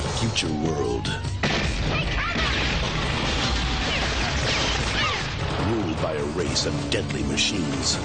a future world. Ruled by a race of deadly machines.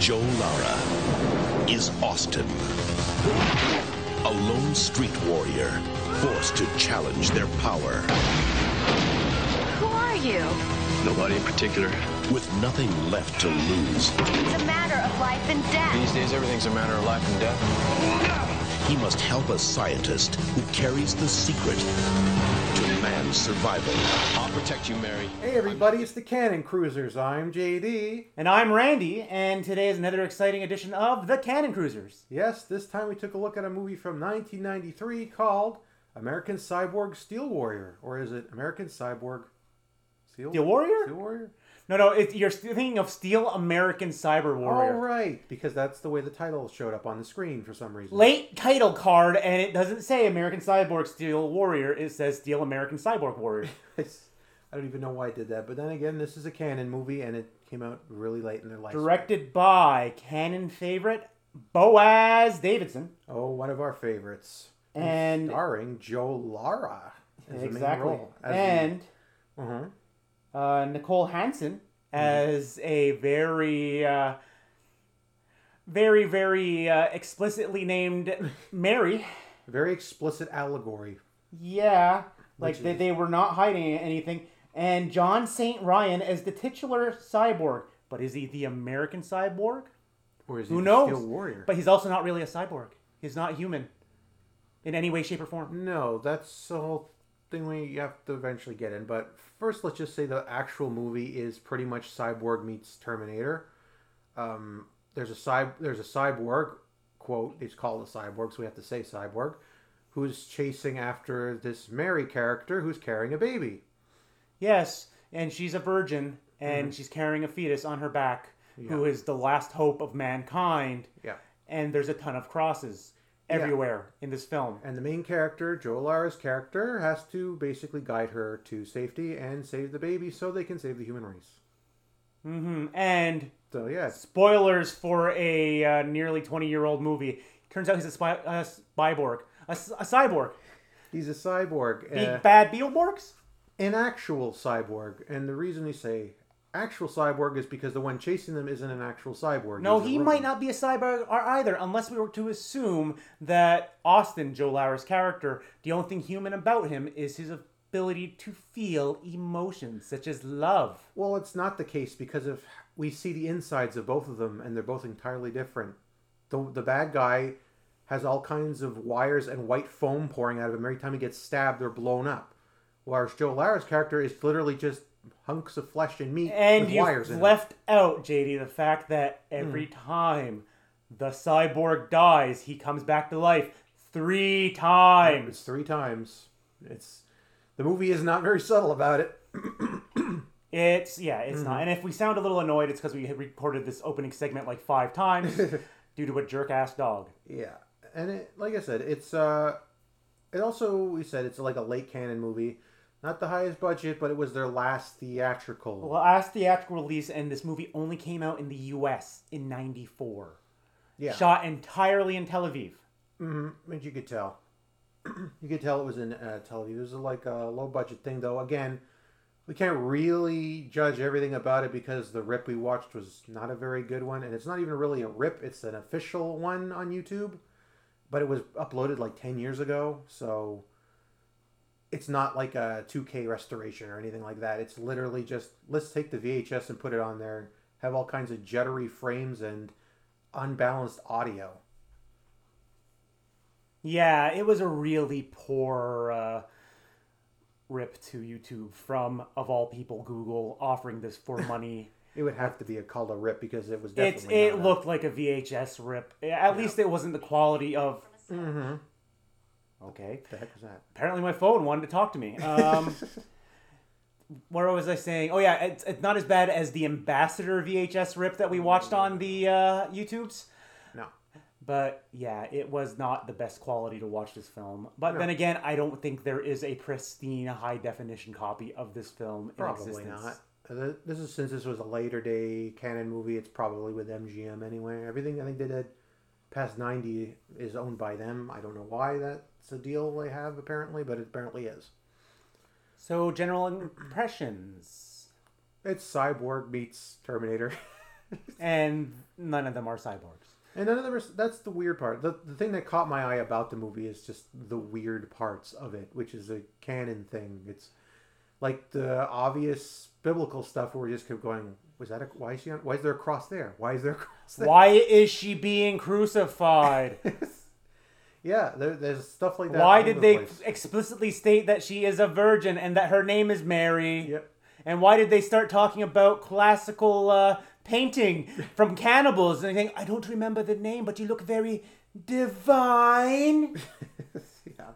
Joe Lara is Austin. A lone street warrior forced to challenge their power. Who are you? Nobody in particular. With nothing left to lose, It's a matter of life and death. These days, everything's a matter of life and death. he must help a scientist who carries the secret to man's survival. I'll protect you, Mary. Hey everybody, it's the Cannon Cruisers. I'm JD. And I'm Randy, and today is another exciting edition of the Cannon Cruisers. Yes, this time we took a look at a movie from 1993 called American Cyborg Steel Warrior. Or is it American Cyborg Steel, Steel Warrior? Steel Warrior? No, no, it, you're thinking of Steel American Cyber All Warrior. right, because that's the way the title showed up on the screen for some reason. Late title card, and it doesn't say American Cyborg Steel Warrior. It says Steel American Cyborg Warrior. I don't even know why I did that. But then again, this is a Cannon movie and it came out really late in their life. Directed by Cannon favorite Boaz Davidson. Oh, one of our favorites. And starring Joe Lara. as the main exactly. And the, uh-huh. Uh, Nicole Hansen as a very, uh, very, very uh, explicitly named Mary. Very explicit allegory. Yeah, like they, they were not hiding anything. And John St. Ryan as the titular cyborg. But is he the American cyborg? Or is he Who the knows? Steel Warrior? But he's also not really a cyborg. He's not human in any way, shape, or form. No, that's the whole thing we have to eventually get in. But first, let's just say the actual movie is pretty much Cyborg meets Terminator. Um, there's a cy- there's a cyborg quote. It's called a cyborg, so we have to say cyborg, who's chasing after this Mary character who's carrying a baby. Yes, and she's a virgin, and Mm-hmm. she's carrying a fetus on her back, who is the last hope of mankind. Yeah. And there's a ton of crosses everywhere in this film. And the main character, Joe Lara's character, has to basically guide her to safety and save the baby so they can save the human race. hmm And So yeah, spoilers for a uh, nearly 20 year old movie. Turns out he's a, spy, a spyborg, a, s- a cyborg. he's a cyborg. Big uh, bad Beetleborgs? an actual cyborg, and the reason we say actual cyborg is because the one chasing them isn't an actual cyborg. No, He's he might not be a cyborg or either, unless we were to assume that Austin, Joe Lara's character, the only thing human about him is his ability to feel emotions such as love. Well, it's not the case because if we see the insides of both of them, and they're both entirely different. The the bad guy has all kinds of wires and white foam pouring out of him every time he gets stabbed or blown up. Whereas Joe Lara's character is literally just hunks of flesh and meat And with wires in left out, JD, the fact that every time the cyborg dies, he comes back to life three it. It's times. three times. It's the movie is not very subtle about it. It's, yeah, it's Mm-hmm. not. And if we sound a little annoyed, it's because we had recorded this opening segment like five times due to a jerk ass dog. Yeah, and it, like I said, it's uh, it also we said it's like a late Cannon movie, not the highest budget, but it was their last theatrical. Well, last theatrical release, and this movie only came out in the U.S. in '94. yeah, Shot entirely in Tel Aviv. mm-hmm. and you could tell, you could tell it was in uh, Tel Aviv. It was like a low budget thing, though. Again, we can't really judge everything about it because the rip we watched was not a very good one, and it's not even really a rip. It's an official one on YouTube, but it was uploaded like ten years ago, so. It's not like a 2K restoration or anything like that. It's literally just let's take the VHS and put it on there, have all kinds of jittery frames and unbalanced audio. Yeah, it was a really poor uh, rip to YouTube from, of all people, Google offering this for money. It would have to be a called a rip because it was it's definitely. it not a- looked like a VHS rip. At least it wasn't the quality of. Mhm. Okay. The heck was that? Apparently, my phone wanted to talk to me. Um, where was I saying? Oh yeah, it's, it's not as bad as the Ambassador VHS rip that we watched on the uh, YouTubes. No. But yeah, it was not the best quality to watch this film. But No. then again, I don't think there is a pristine high definition copy of this film in Probably not. Uh, This is since this was a later day Cannon movie. It's probably with MGM anyway. Everything I think they did past 90 is owned by them. I don't know why that's a deal they have apparently, but it apparently is. So, general impressions. It's Cyborg meets Terminator. And none of them are cyborgs. And none of them are. That's the weird part. The, the thing that caught my eye about the movie is just the weird parts of it, which is a Cannon thing. It's like the obvious biblical stuff where we just kept going. Was that a? Why is she on? Why is there a cross there? Why is there a cross there? Why is she being crucified? Yeah, there, there's stuff like that. Why did over they place. explicitly state that she is a virgin and that her name is Mary? Yep. And why did they start talking about classical uh, painting from cannibals? And they think, I don't remember the name, but you look very divine. yeah,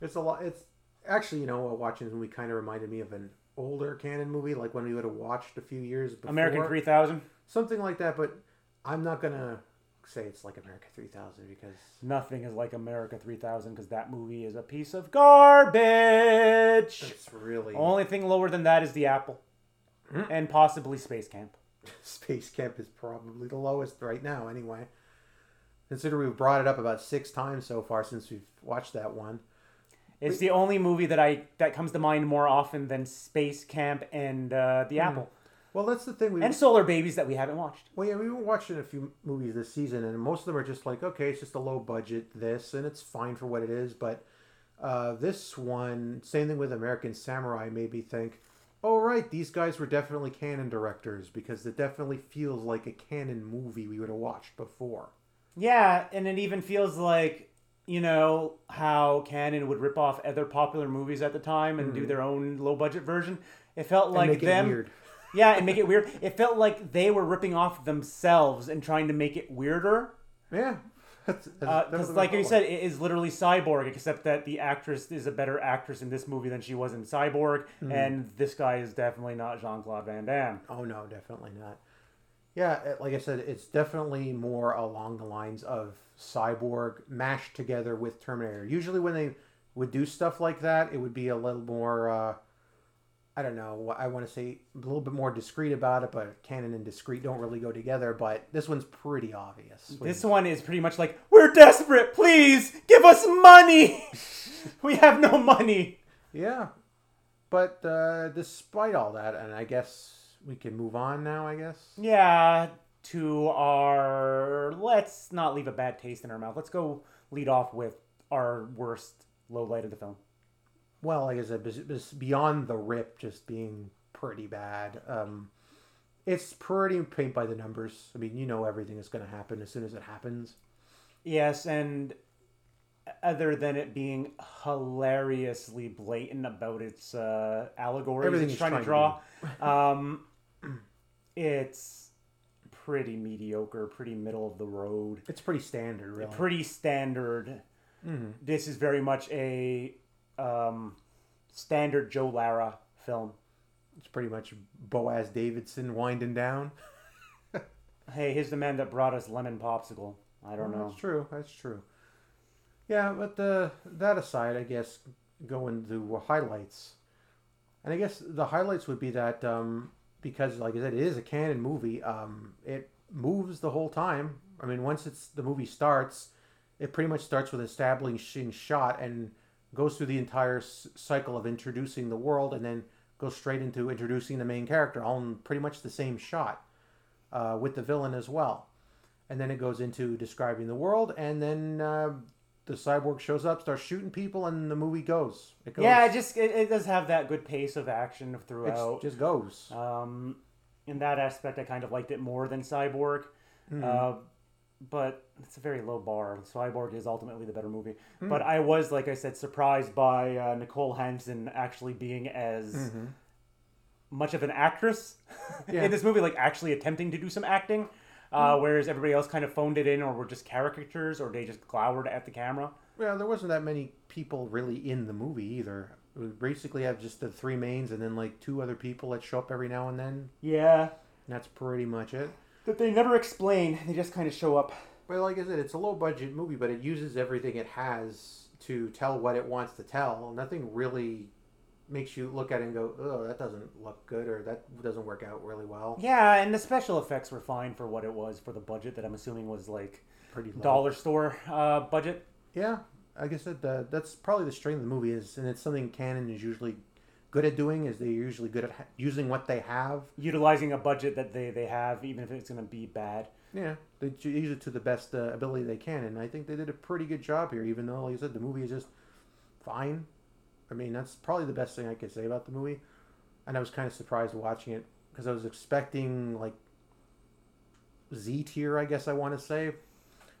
it's a lot. It's actually, you know, watching this movie kind of reminded me of an older Cannon movie, like when we would have watched a few years before. American 3000? something like that. But I'm not gonna say it's like America 3000 because Nothing is like America 3000 because that movie is a piece of garbage. it's really Only thing lower than that is The Apple. And possibly Space Camp. Space Camp is probably the lowest right now. Anyway, consider we've brought it up about six times so far since we've watched that one. It's the only movie that I that comes to mind more often than Space Camp and uh. The Apple. Well, that's the thing. We And Solar Babies that we haven't watched. Well, yeah, we've been watching a few movies this season, and most of them are just like, okay, it's just a low budget this, and it's fine for what it is. But uh, this one, same thing with American Samurai, made me think, oh, right, these guys were definitely Cannon directors because it definitely feels like a Cannon movie we would have watched before. Yeah, and it even feels like you know how Cannon would rip off other popular movies at the time and do their own low budget version. It felt Mm-hmm. And like it them. weird. Yeah, and make it weird. It felt like they were ripping off themselves and trying to make it weirder. Yeah. Because, definitely like you said, it is literally Cyborg, except that the actress is a better actress in this movie than she was in Cyborg, Hmm. and this guy is definitely not Jean Claude Van Damme. Oh no, definitely not. Yeah, like I said, it's definitely more along the lines of Cyborg mashed together with Terminator. Usually, when they would do stuff like that, it would be a little more. Uh, I don't know. I want to say a little bit more discreet about it, but Cannon and discreet don't really go together. But this one's pretty obvious. This one is pretty much like, we're desperate, please give us money. we have no money. yeah, but uh, despite all that, and I guess we can move on now. I guess. Yeah, to our. Let's not leave a bad taste in our mouth. Let's go lead off with our worst low light of the film. Well, like I said, beyond the rip just being pretty bad, um, it's pretty paint by the numbers. I mean, you know everything that's going to happen as soon as it happens. Yes, and other than it being hilariously blatant about its uh, Everything it's it's trying to trying draw, um, it's pretty mediocre, pretty middle of the road, It's pretty standard, really. pretty standard. This is very much a um, standard Joe Lara film. It's pretty much Boaz Davidson winding down. Hey, here's the man that brought us lemon popsicle. I don't know. That's true. That's true. Yeah, but uh, that aside, I guess going to highlights, and I guess the highlights would be that um, because, like I said, it is a Cannon movie. Um, it moves the whole time. I mean, once it's the movie starts, it pretty much starts with establishing shot and goes through the entire s- cycle of introducing the world, and then goes straight into introducing the main character, all in pretty much the same shot, uh, with the villain as well and then it goes into describing the world, and then uh, the cyborg shows up, starts shooting people, and the movie goes. It goes. Yeah, it just it, it does have that good pace of action it throughout. just goes. Um, in that aspect, I kind of liked it more than Cyborg. Mm-hmm. Uh, but it's a very low bar. Cyborg is ultimately the better movie. Mm. But I was, like I said, surprised by uh, Nicole Hansen actually being as much of an actress Mm-hmm. Yeah. in this movie, like actually attempting to do some acting. Uh, Mm. Whereas everybody else kind of phoned it in, or were just caricatures, or they just glowered at the camera. Yeah, there wasn't that many people really in the movie either. We basically have just the three mains, and then like two other people that show up every now and then. And Yeah, that's pretty much it. that they never explain. They just kind of show up. Well, like I said, it's a low budget movie, but it uses everything it has to tell what it wants to tell. Nothing really makes you look at it and go, oh, that doesn't look good, or that doesn't work out really well. Yeah, and the special effects were fine for what it was for the budget that I'm assuming was like Pretty low. dollar store uh, budget. Yeah, like I said, uh, that's probably the strength of the movie is, and it's something Cannon is usually good at doing. Is they're usually good at ha- using what they have. Utilizing a budget that they, they have, even if it's going to be bad. Yeah, they use it to the best uh, ability they can, and I think they did a pretty good job here. Even though, like I said, the movie is just fine. I mean, that's probably the best thing I could say about the movie. And I was kind of surprised watching it because I was expecting like Z tier, I guess I want to say,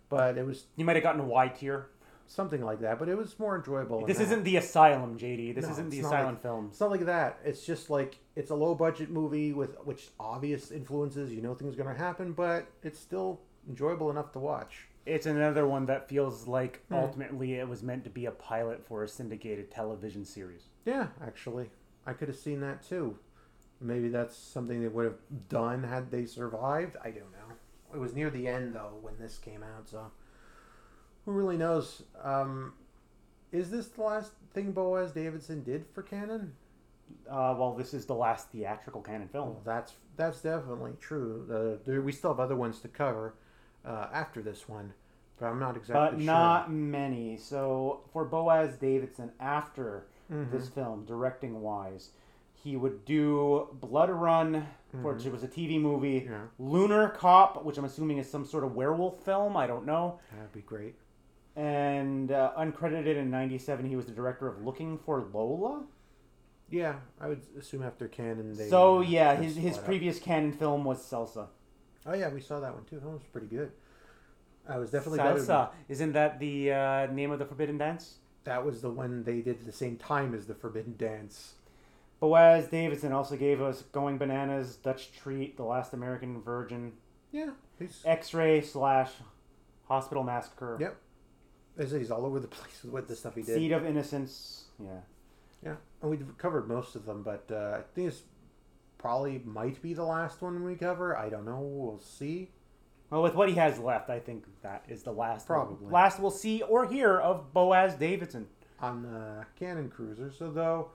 but it was You might have gotten a Y tier. Something like that. But it was more enjoyable. This isn't the Asylum, JD. This No, isn't the Asylum like- film. It's not like that. It's just like it's a low budget movie with which obvious influences. You know things are going to happen, but it's still enjoyable enough to watch. It's another one that feels like Hmm. ultimately it was meant to be a pilot for a syndicated television series. Yeah, actually, I could have seen that too. Maybe that's something they would have done had they survived. I don't know. It was near the end though when this came out, so who really knows? Um, is this the last thing Boaz Davidson did for Cannon? Uh, well, this is the last theatrical Cannon film. Well, that's that's definitely true. Uh, there, we still have other ones to cover uh, after this one, but I'm not exactly but sure. not many. So for Boaz Davidson, after Mm-hmm. this film, directing wise, he would do Blood Run, which was a TV movie, Mm-hmm. Yeah. Lunar Cop, which I'm assuming is some sort of werewolf film. I don't know. That'd be great. And uh, uncredited in '97, he was the director of Looking for Lola. Yeah, I would assume after Cannon they. so yeah, his his up. previous Cannon film was Salsa. Oh yeah, we saw that one too. That was pretty good. I was definitely Salsa, isn't that the uh, name of the Forbidden Dance? That was the one they did at the same time as the Forbidden Dance. Boaz Davidson also gave us Going Bananas, Dutch Treat, The Last American Virgin, Yeah, he's X-Ray slash Hospital Massacre, yep. I said he's all over the place with the stuff he did. Seed of Innocence. Yeah. Yeah, and we've covered most of them, but uh, I think this probably might be the last one we cover. I don't know. We'll see. Well, with what he has left, I think that is the last Probably. last we'll see or hear of Boaz Davidson. on the Cannon Cruiser. So though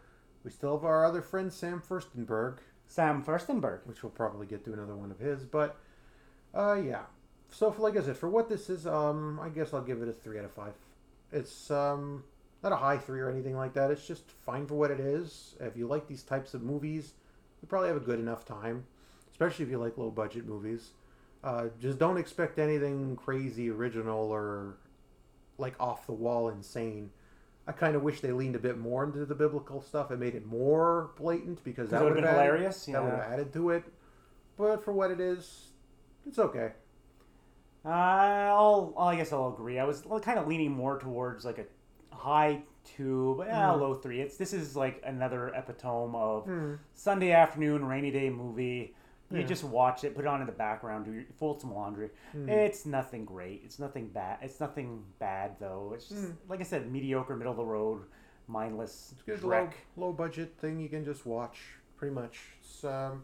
we still have our other friend Sam Firstenberg, Sam Firstenberg. which we'll probably get to another one of his. But uh, yeah. So for, like I said, for what this is, um, I guess I'll give it a three out of five. It's um not a high three or anything like that. It's just fine for what it is. If you like these types of movies, you probably have a good enough time, especially if you like low budget movies. Uh, just don't expect anything crazy, original, or like off the wall insane. I kind of wish they leaned a bit more into the biblical stuff and made it more blatant because that would would've been added- hilarious, That would have added to it. But for what it is, it's okay. Uh, I'll, I guess I'll agree. I was kind of leaning more towards like a high two, but yeah, Mm. low three. It's this is like another epitome of Mm. Sunday afternoon rainy day movie. You Yeah. just watch it, put it on in the background, do your, fold some laundry. Mm. It's nothing great. It's nothing bad. It's nothing bad though. It's just Mm. like I said, mediocre, middle of the road, mindless It's good low, low budget thing you can just watch pretty much. It's, um,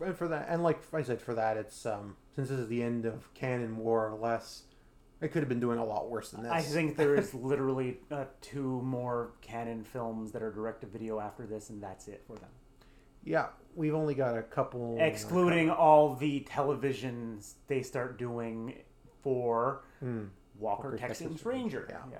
and for that, and like I said, for that, it's um, since this is the end of Cannon more or less, it could have been doing a lot worse than this. I think there is literally uh, two more Cannon films that are direct to video after this, and that's it for them. yeah, we've only got a couple, excluding all the televisions they start doing for Hmm. Walker, Walker, Texas, Texas Ranger. Ranger, Yeah.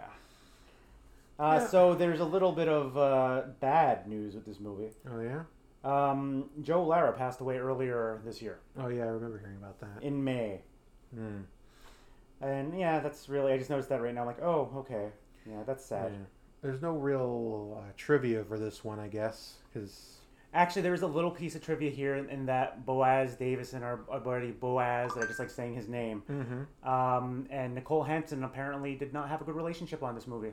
Uh, Yeah. So there's a little bit of uh, bad news with this movie. Oh yeah, Um, Joe Lara passed away earlier this year oh yeah, I remember hearing about that. in May, Hmm. and yeah, that's really I just noticed that right now. I'm like, oh, okay, yeah, that's sad. Yeah. There's no real uh, trivia for this one, I guess, because Actually, there was a little piece of trivia here in, that Boaz Davidson, our, our buddy Boaz, I just like saying his name. Mm-hmm. Um, and Nicole Hansen apparently did not have a good relationship on this movie.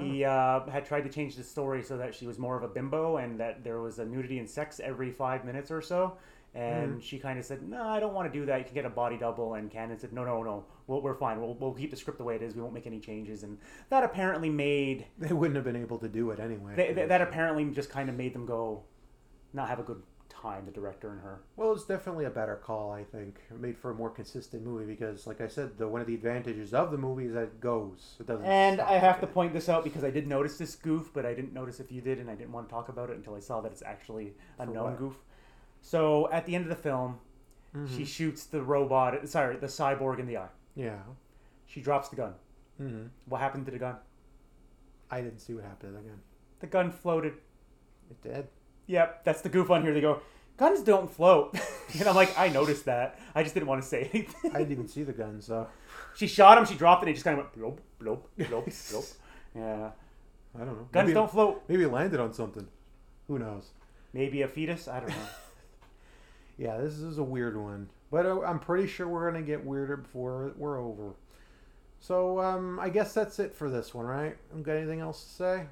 He uh, had tried to change the story so that she was more of a bimbo and that there was a nudity and sex every five minutes or so. And she kind of said, "No, I don't want to do that. You can get a body double." And Cannon said, "No, no, no. We'll, we're fine. We'll, we'll keep the script the way it is. We won't make any changes." And that apparently made they wouldn't have been able to do it anyway. they, that, that apparently just kind of made them go, not have a good time, the director and her. Well, it's definitely a better call, I think. It made for a more consistent movie because, like I said, the one of the advantages of the movie is that it goes. It doesn't. And I have to point this out because I did notice this goof, but I didn't notice if you did, and I didn't want to talk about it until I saw that it's actually a For known what? goof. So at the end of the film, Mm-hmm. she shoots the robot, sorry, the cyborg in the eye. Yeah. She drops the gun. hmm What happened to the gun? I didn't see what happened to The gun The gun floated. It did. Yep, that's the goof on here. They go, guns don't float. and I'm like, I noticed that. I just didn't want to say anything. I didn't even see the gun, so she shot him, she dropped it, and it just kind of went bloop, bloop, bloop, bloop. Yeah. I don't know. Guns maybe, don't float. Maybe it landed on something. Who knows? Maybe a fetus? I don't know. Yeah, this is a weird one, but uh, I'm pretty sure we're gonna get weirder before we're over. So um, I guess that's it for this one, right? Got anything else to say?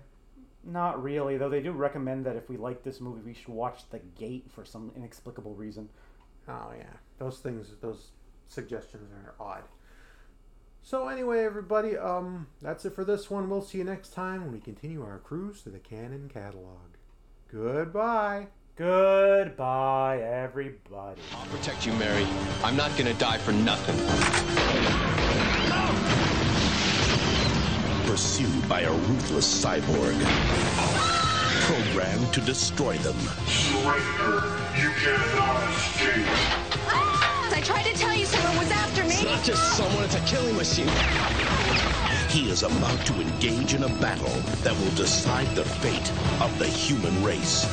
Not really, though they do recommend that if we like this movie, we should watch The Gate for some inexplicable reason. Oh yeah, those things, those suggestions are odd. So anyway, everybody, um, that's it for this one. We'll see you next time when we continue our cruise through the Cannon catalog. Goodbye. Goodbye, everybody. I'll protect you, Mary. I'm not gonna die for nothing. Pursued by a ruthless cyborg. Programmed to destroy them. Surrender. You cannot escape. Ah! I tried to tell you someone was after me. It's not just someone, it's a killing machine. He is about to engage in a battle that will decide the fate of the human race.